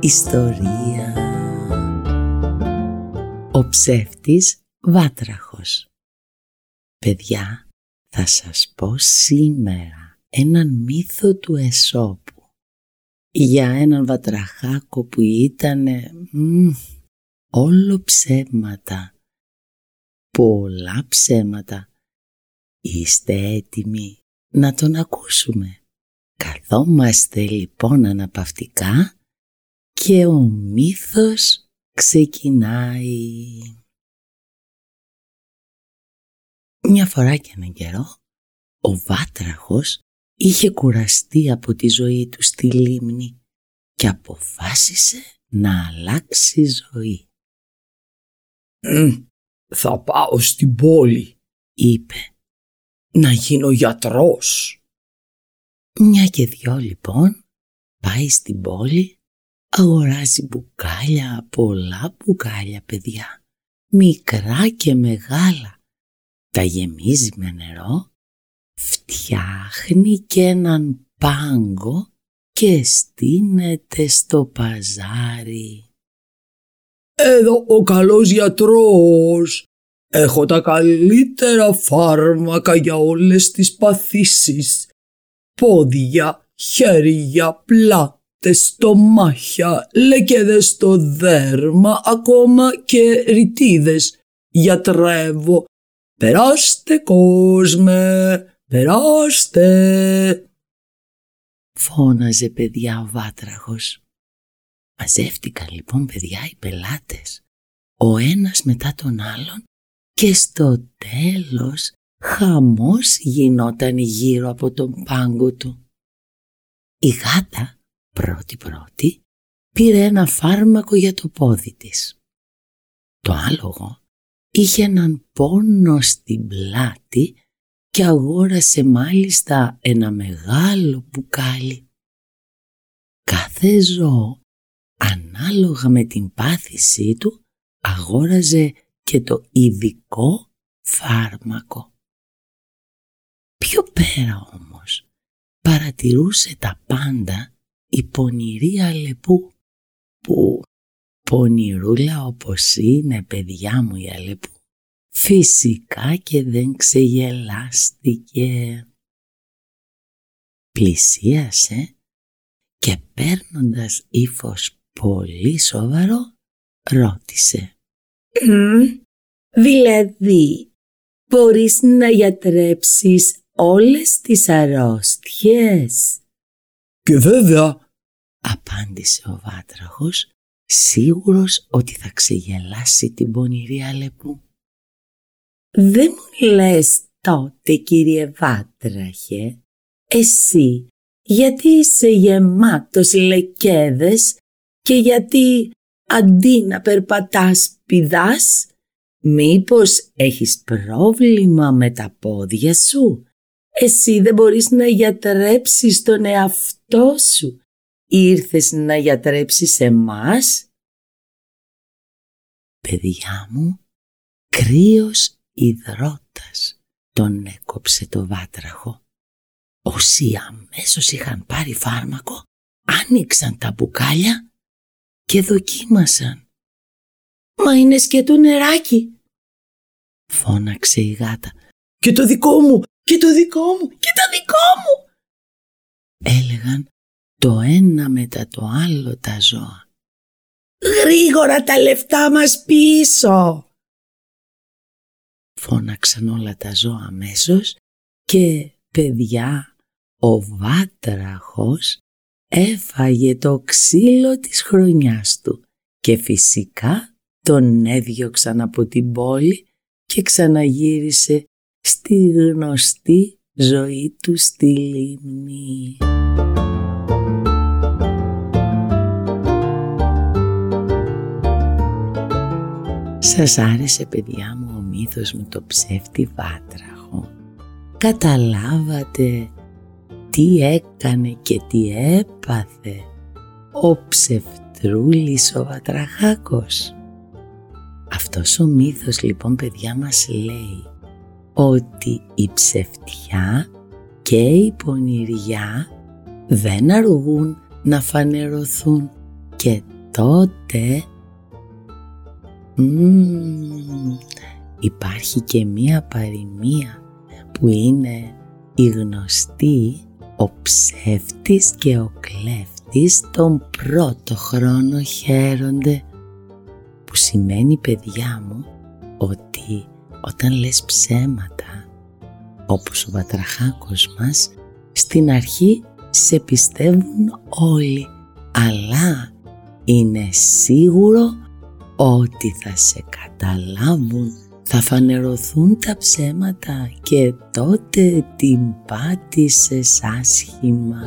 ιστορία». Ο ψεύτης βάτραχος Παιδιά, θα σας πω σήμερα έναν μύθο του Εσώπου για έναν βατραχάκο που ήταν όλο ψέματα, πολλά ψέματα. Είστε έτοιμοι να τον ακούσουμε; Καθόμαστε λοιπόν αναπαυτικά και ο μύθος ξεκινάει. Μια φορά και έναν καιρό, ο Βάτραχος είχε κουραστεί από τη ζωή του στη λίμνη και αποφάσισε να αλλάξει ζωή. «Θα πάω στην πόλη», είπε, «να γίνω γιατρός». Μια και δυο λοιπόν πάει στην πόλη, αγοράζει μπουκάλια, πολλά μπουκάλια παιδιά, μικρά και μεγάλα. Τα γεμίζει με νερό, φτιάχνει και έναν πάγκο και στείνεται στο παζάρι. Εδώ ο καλός γιατρός. Έχω τα καλύτερα φάρμακα για όλες τις παθήσεις. Πόδια, χέρια, πλάτες, στομάχια, λεκέδες στο δέρμα, ακόμα και ρητίδες. Γιατρεύω. Περάστε κόσμε, περάστε. Φώναζε παιδιά ο βάτραχος. Μαζεύτηκαν λοιπόν παιδιά οι πελάτες, ο ένας μετά τον άλλον και στο τέλος χαμός γινόταν γύρω από τον πάγκο του. Η γάτα πρώτη-πρώτη πήρε ένα φάρμακο για το πόδι της. Το άλογο είχε έναν πόνο στην πλάτη και αγόρασε μάλιστα ένα μεγάλο μπουκάλι. Κάθε ζώο ανάλογα με την πάθησή του αγόραζε και το ειδικό φάρμακο. Πιο πέρα όμως παρατηρούσε τα πάντα η πονηρή Αλεπού που πονηρούλα όπως είναι παιδιά μου η Αλεπού φυσικά και δεν ξεγελάστηκε. Πλησίασε και παίρνοντας ύφος πολύ σοβαρό ρώτησε. δηλαδή, μπορείς να γιατρέψεις όλες τις αρρώστιες; Και βέβαια, απάντησε ο βάτραχος, σίγουρος ότι θα ξεγελάσει την πονηρή Αλεπού. Δεν μου λες τότε κύριε Βάτραχε, εσύ γιατί είσαι γεμάτος λεκέδες και γιατί αντί να περπατάς πηδάς, μήπως έχεις πρόβλημα με τα πόδια σου. Εσύ δεν μπορείς να γιατρέψεις τον εαυτό σου. Ήρθες να γιατρέψεις εμάς. Παιδιά μου, κρύος υδρότας τον έκοψε το βάτραχο. Όσοι αμέσως είχαν πάρει φάρμακο, άνοιξαν τα μπουκάλια και δοκίμασαν. «Μα είναι σκέτο νεράκι», φώναξε η γάτα. «Και το δικό μου, και το δικό μου, και το δικό μου», έλεγαν το ένα μετά το άλλο τα ζώα. «Γρήγορα τα λεφτά μας πίσω», φώναξαν όλα τα ζώα αμέσως και παιδιά ο βάτραχος έφαγε το ξύλο της χρονιάς του και φυσικά τον έδιωξαν από την πόλη και ξαναγύρισε στη γνωστή ζωή του στη λίμνη. Σας άρεσε παιδιά μου ο μύθος με το ψεύτη βάτραχο; Καταλάβατε τι έκανε και τι έπαθε ο ψευτρούλης ο βατραχάκος; Αυτός ο μύθος λοιπόν παιδιά μας λέει ότι η ψευτιά και η πονηριά δεν αργούν να φανερωθούν. Και τότε υπάρχει και μία παροιμία που είναι η γνωστή ο ψεύτης και ο κλέφτης τον πρώτο χρόνο χαίρονται. Που σημαίνει παιδιά μου ότι όταν λες ψέματα όπως ο Βατραχάκος μας στην αρχή σε πιστεύουν όλοι αλλά είναι σίγουρο ότι θα σε καταλάβουν θα φανερωθούν τα ψέματα και τότε την πάτησες άσχημα.